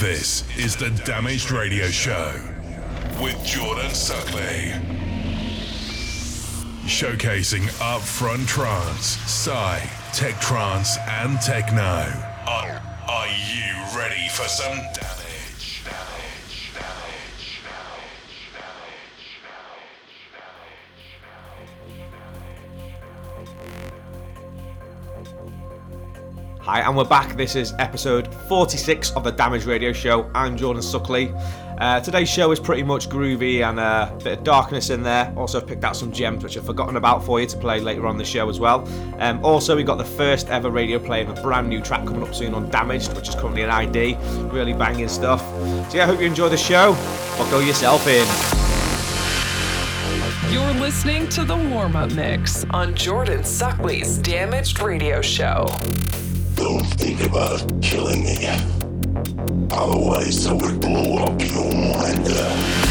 This is the Damaged Radio Show with Jordan Suckley. Showcasing upfront trance, psy, tech trance, and techno. Are, are you ready for some damage? Hi, and we're back. This is episode 46 of the Damage Radio Show. I'm Jordan Suckley. Uh, today's show is pretty much groovy and uh, a bit of darkness in there. Also, I've picked out some gems which I've forgotten about for you to play later on the show as well. Um, also, we got the first ever radio play of a brand new track coming up soon on Damaged, which is currently an ID. Really banging stuff. So, yeah, I hope you enjoy the show. Buckle yourself in. You're listening to the warm up mix on Jordan Suckley's Damaged Radio Show. Don't think about killing me. Otherwise, I would blow up your mind.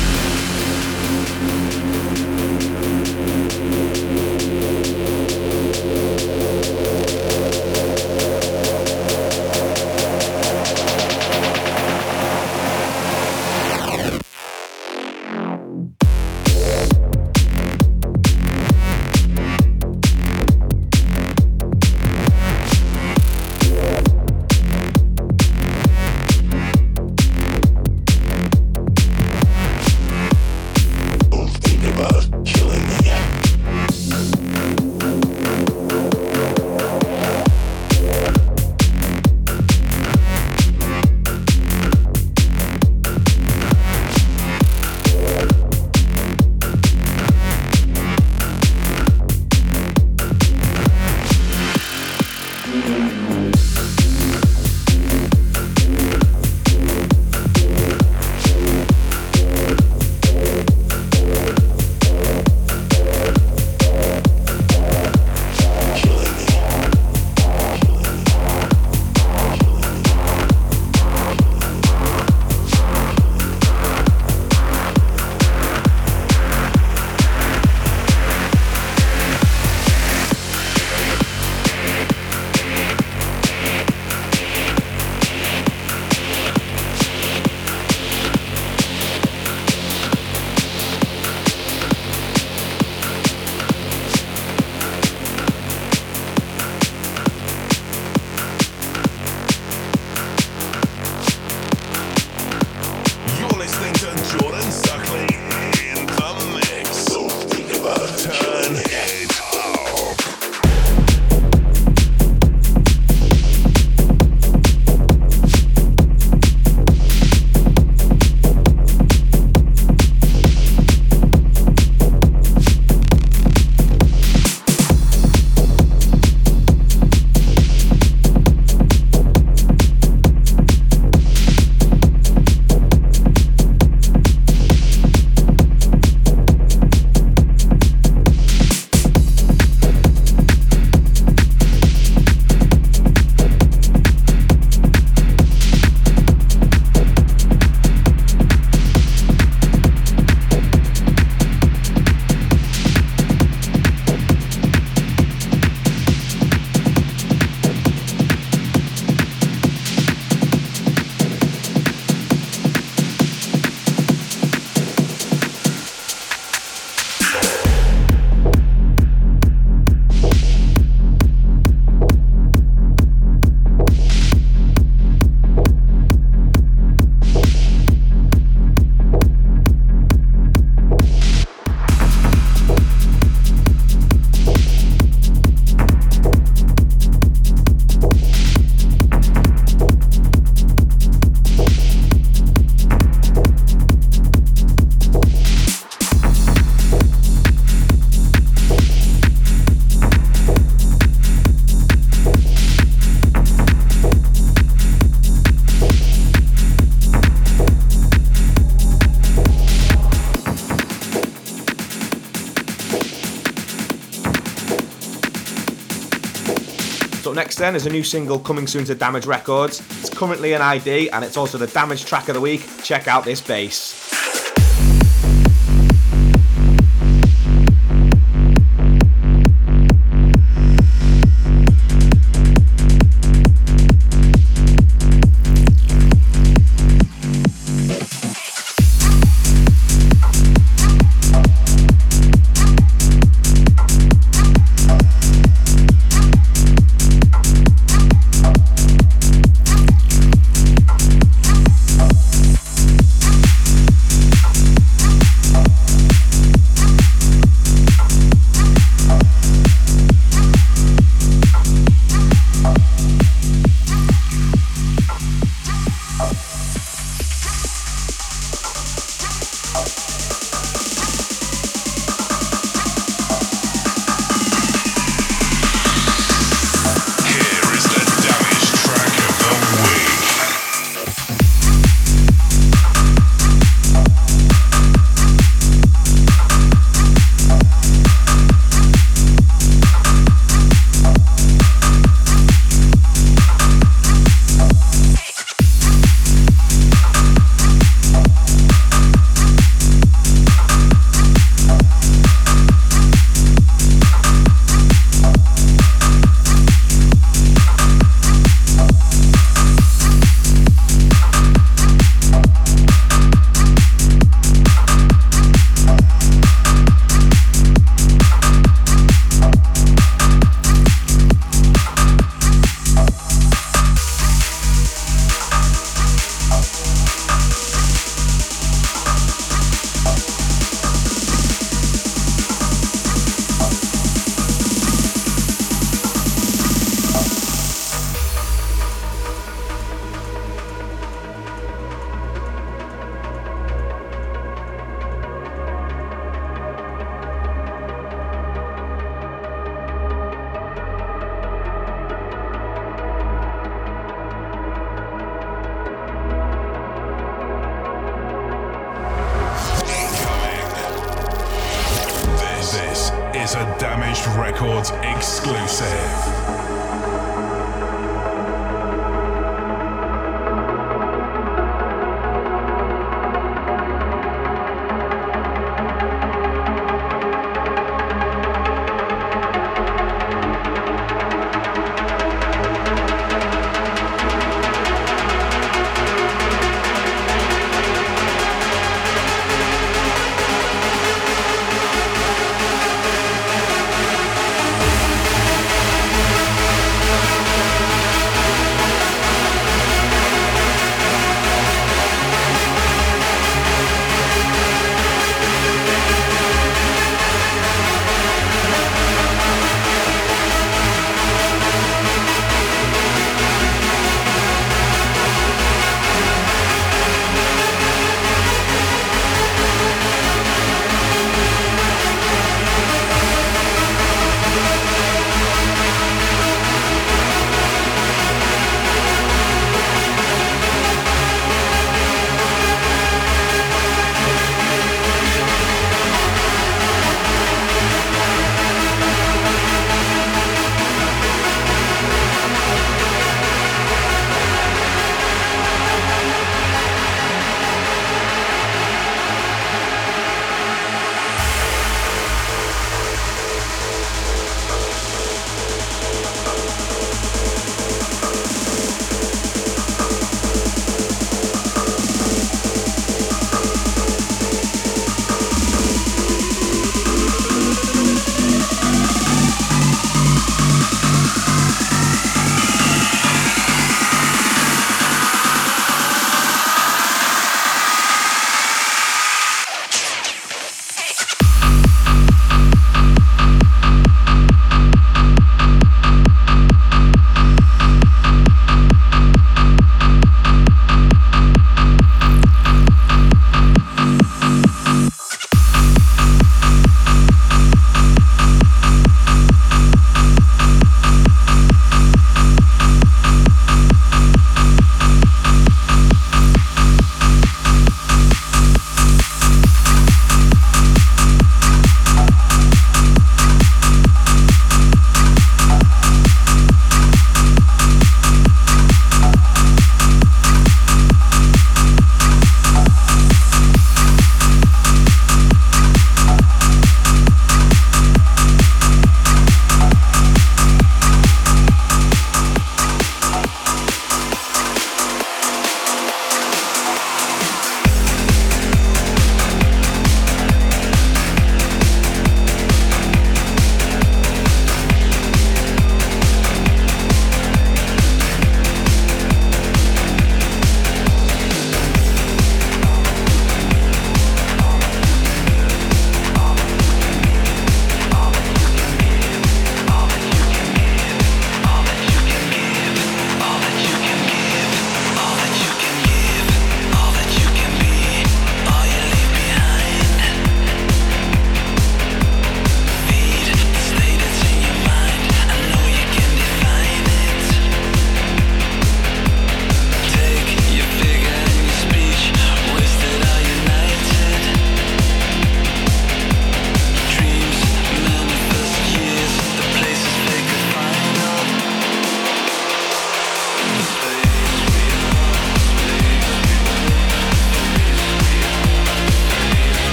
Then is a new single coming soon to Damage Records. It's currently an ID and it's also the Damage track of the week. Check out this bass.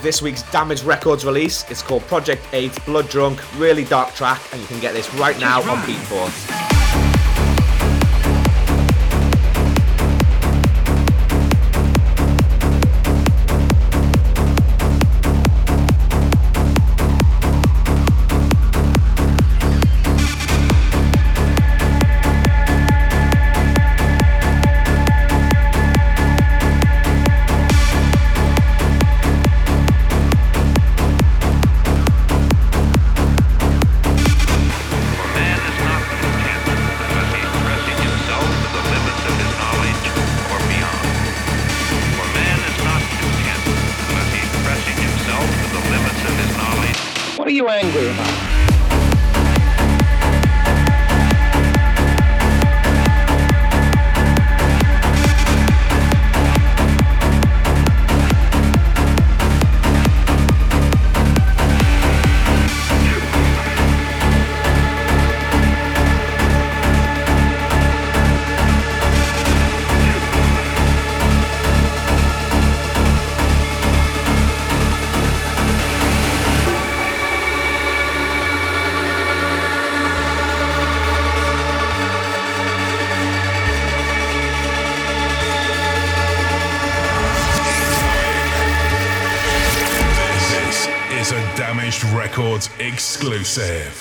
Is this week's Damage Records release. It's called Project 8 Blood Drunk, really dark track, and you can get this right now on Beatport. Exclusive.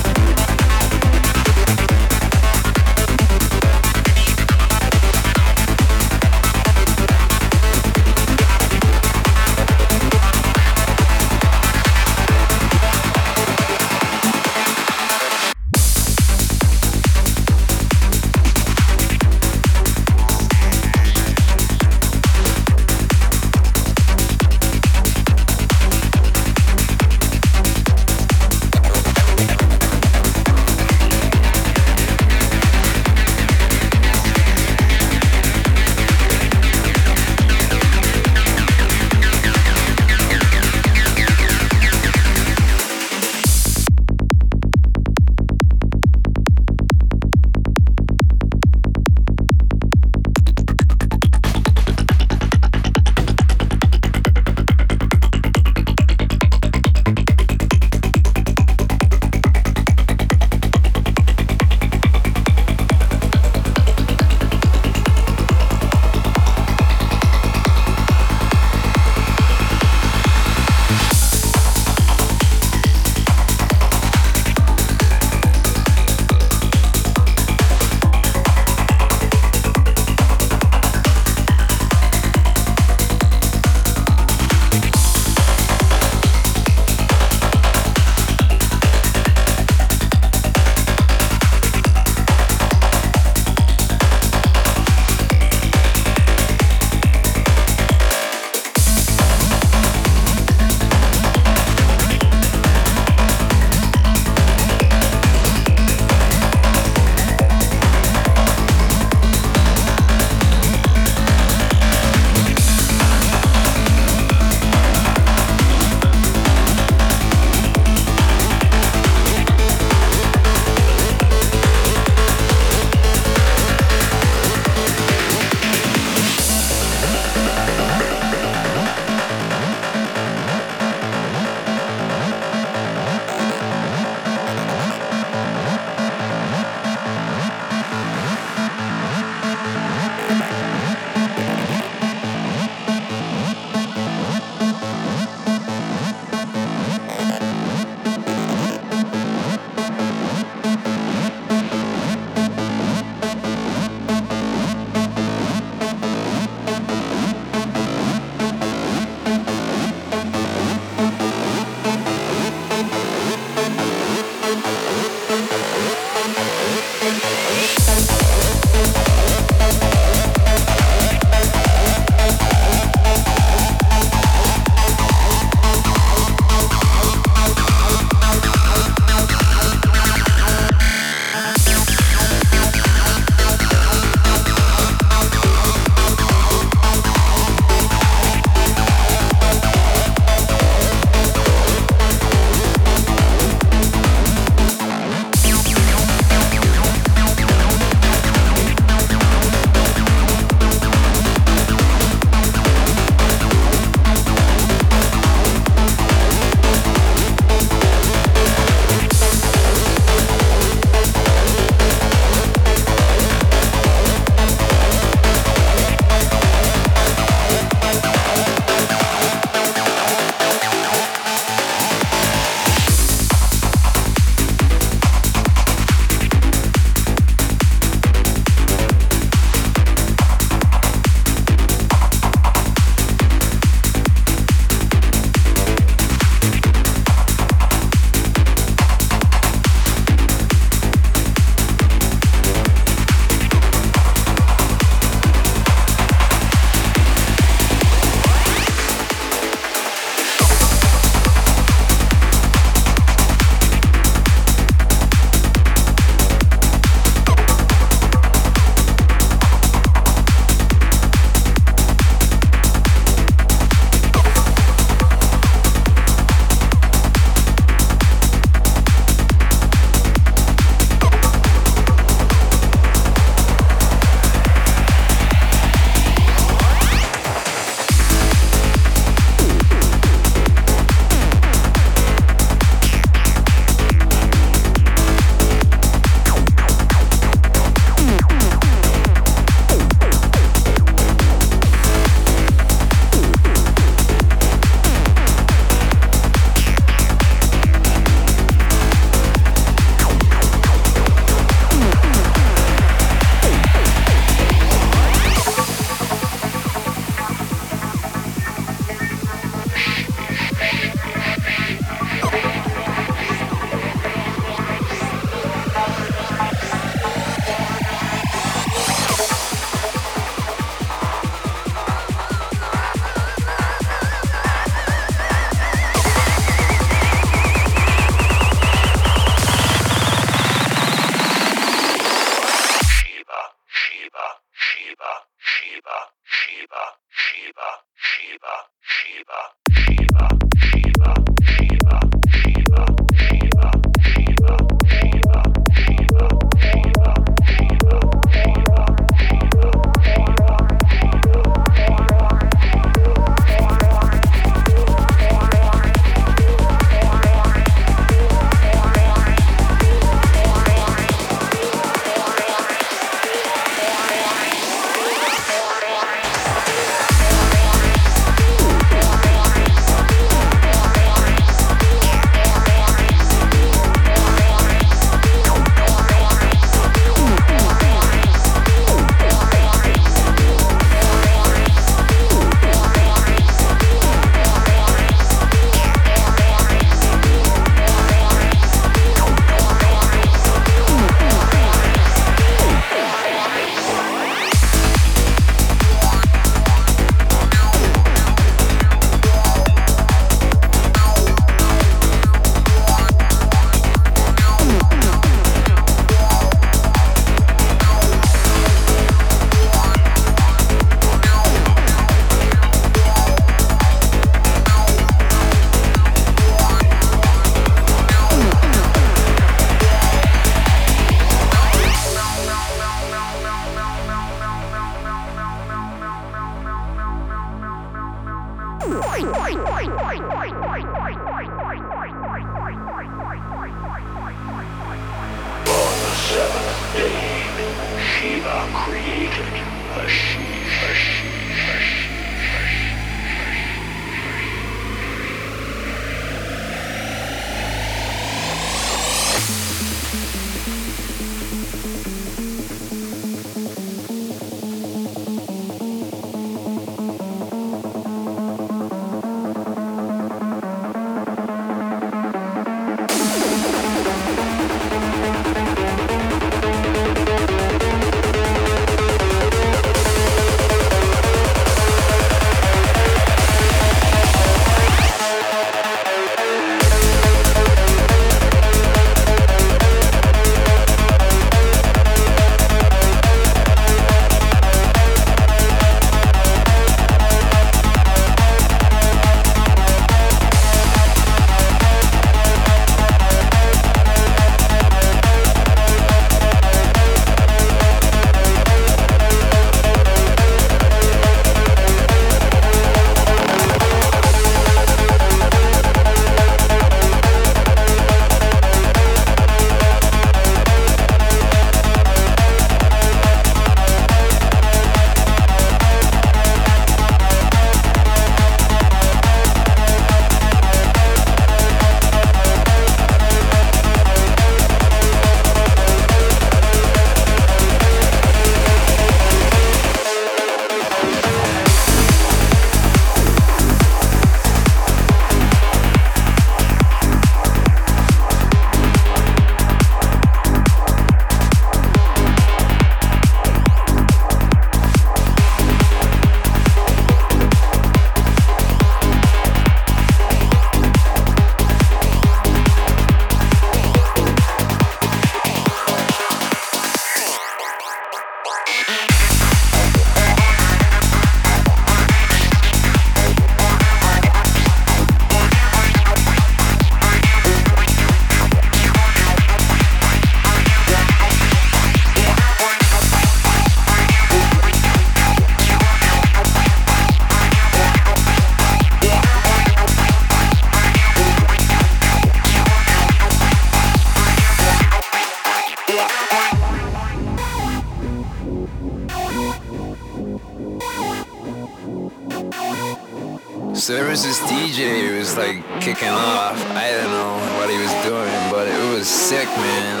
was this DJ who was like kicking off. I don't know what he was doing, but it was sick, man.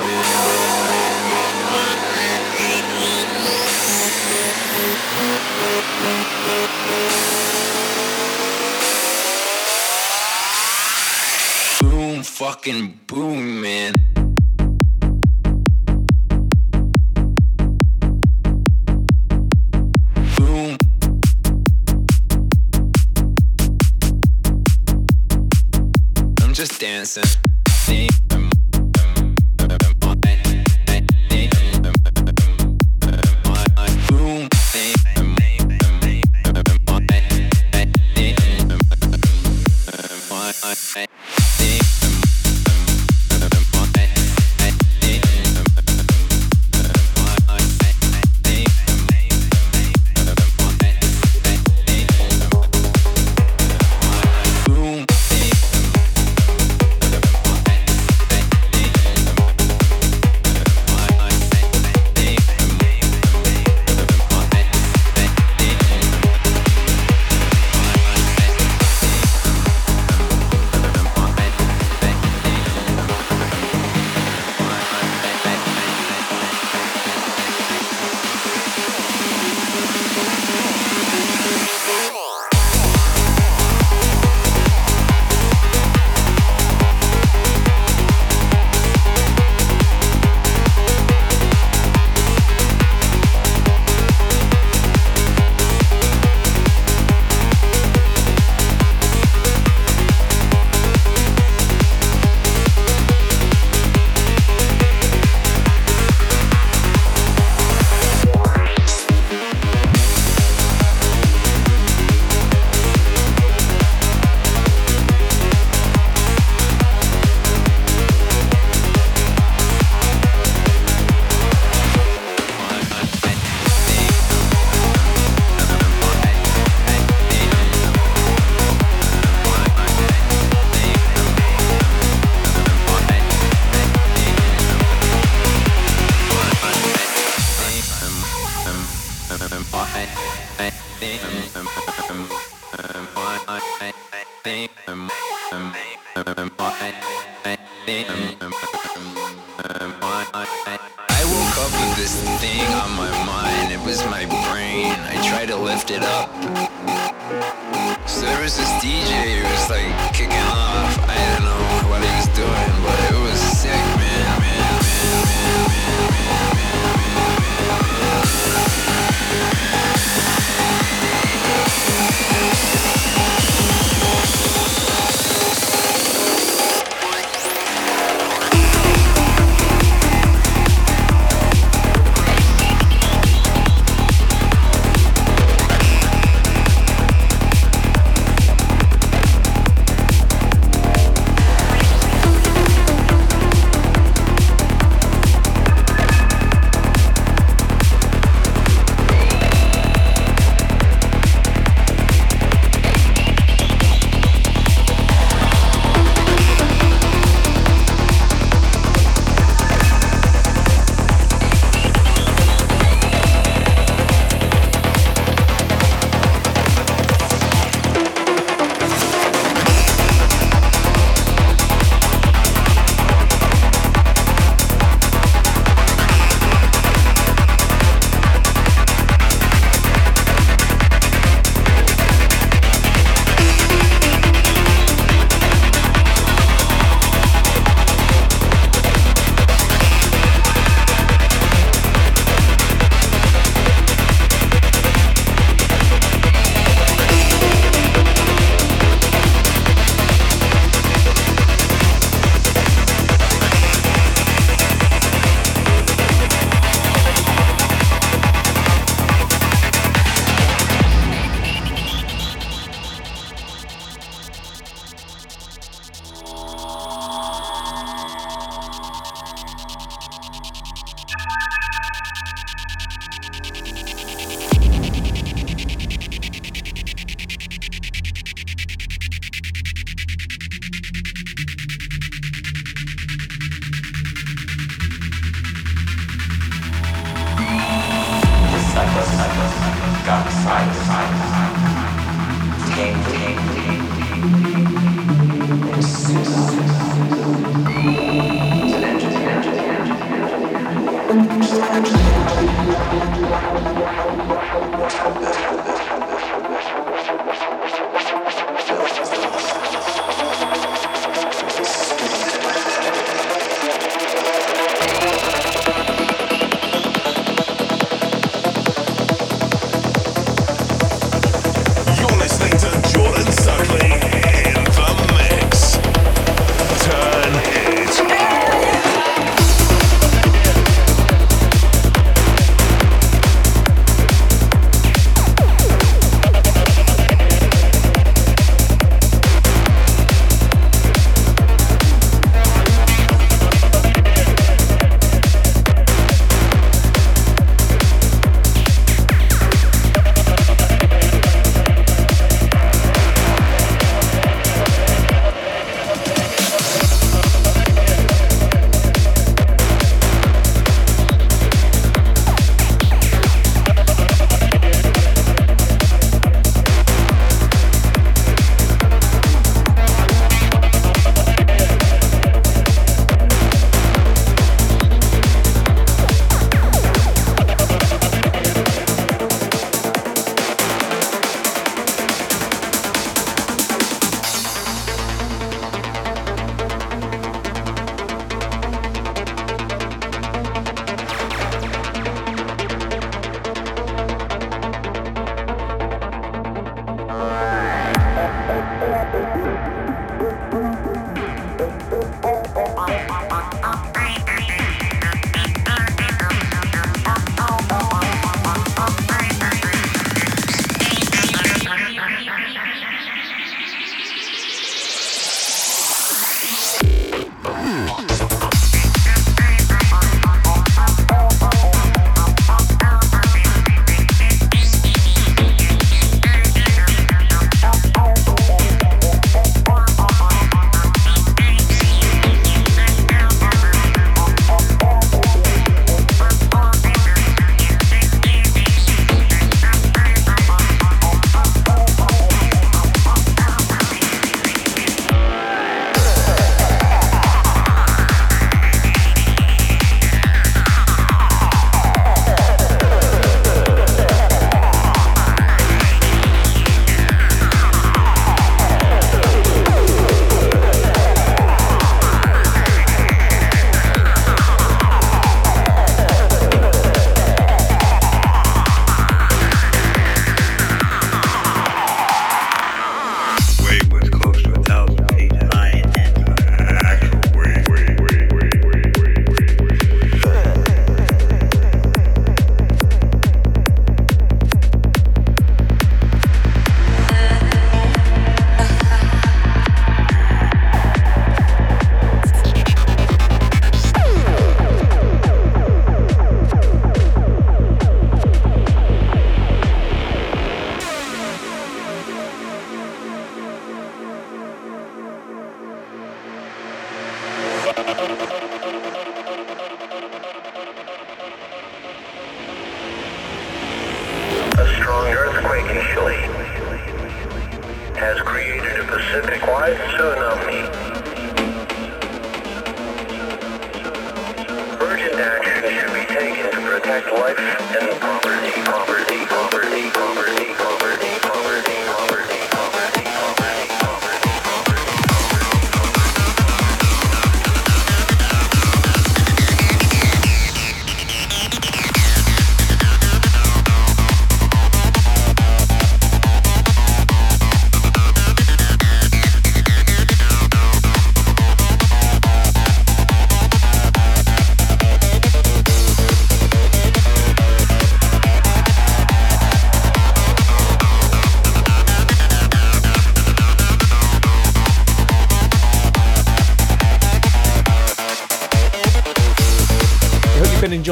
Boom, fucking boom, man. dancing.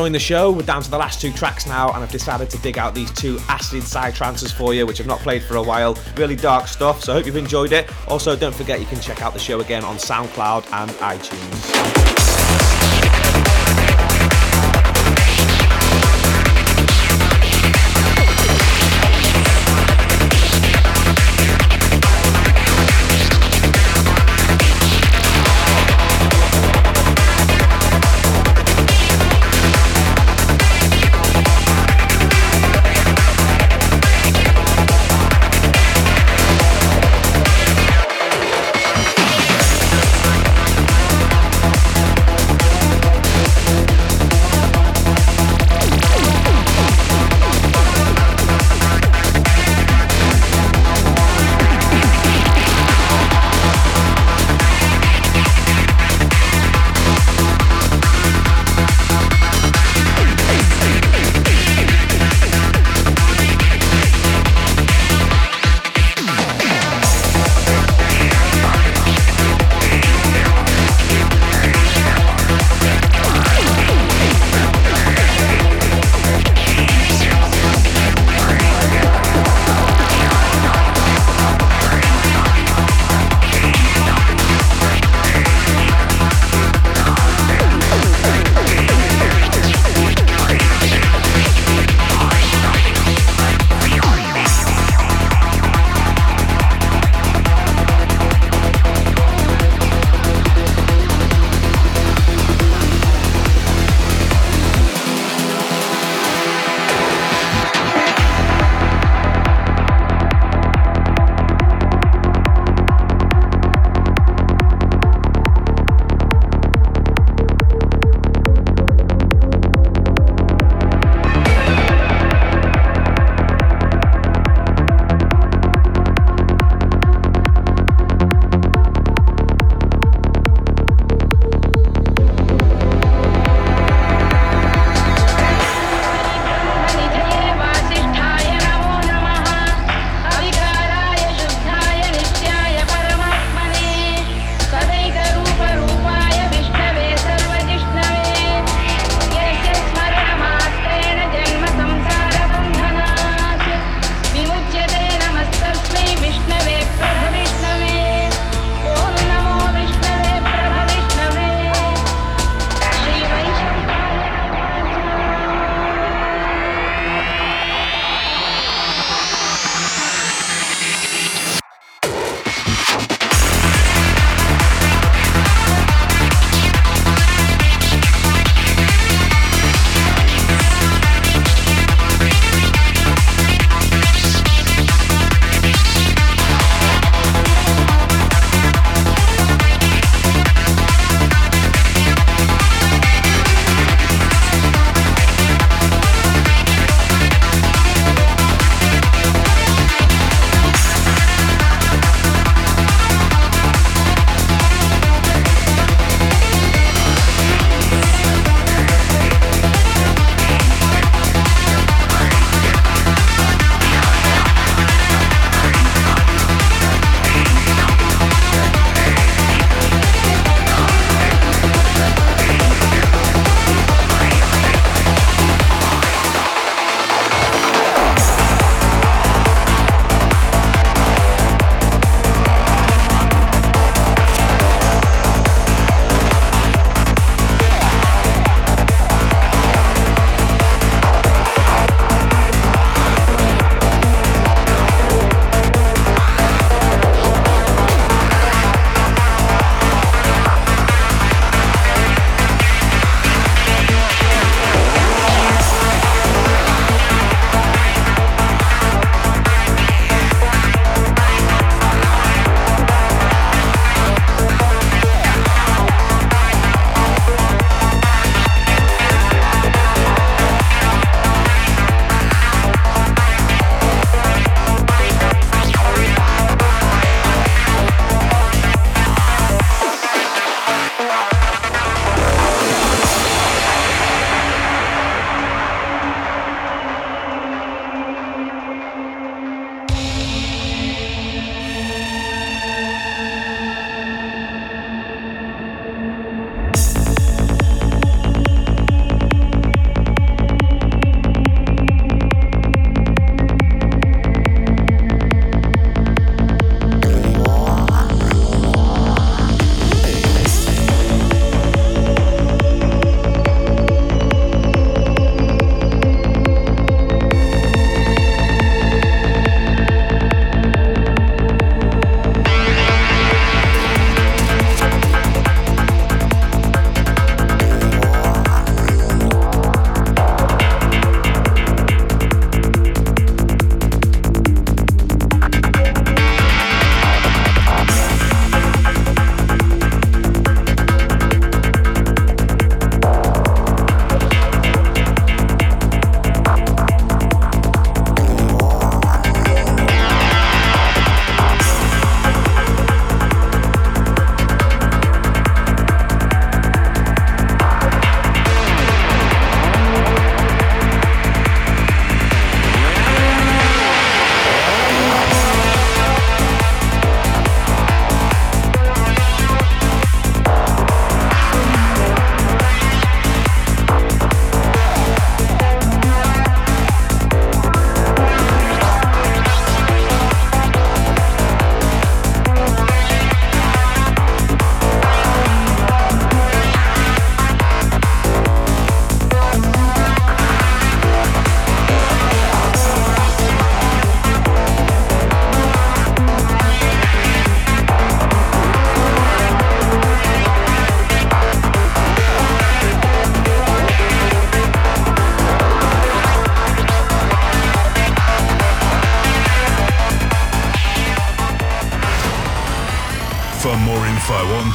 Enjoying the show. We're down to the last two tracks now, and I've decided to dig out these two acid side trances for you, which I've not played for a while. Really dark stuff, so I hope you've enjoyed it. Also, don't forget you can check out the show again on SoundCloud and iTunes.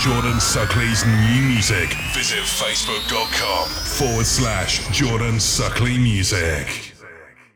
Jordan Suckley's new music, visit facebook.com forward slash Jordan Suckley Music.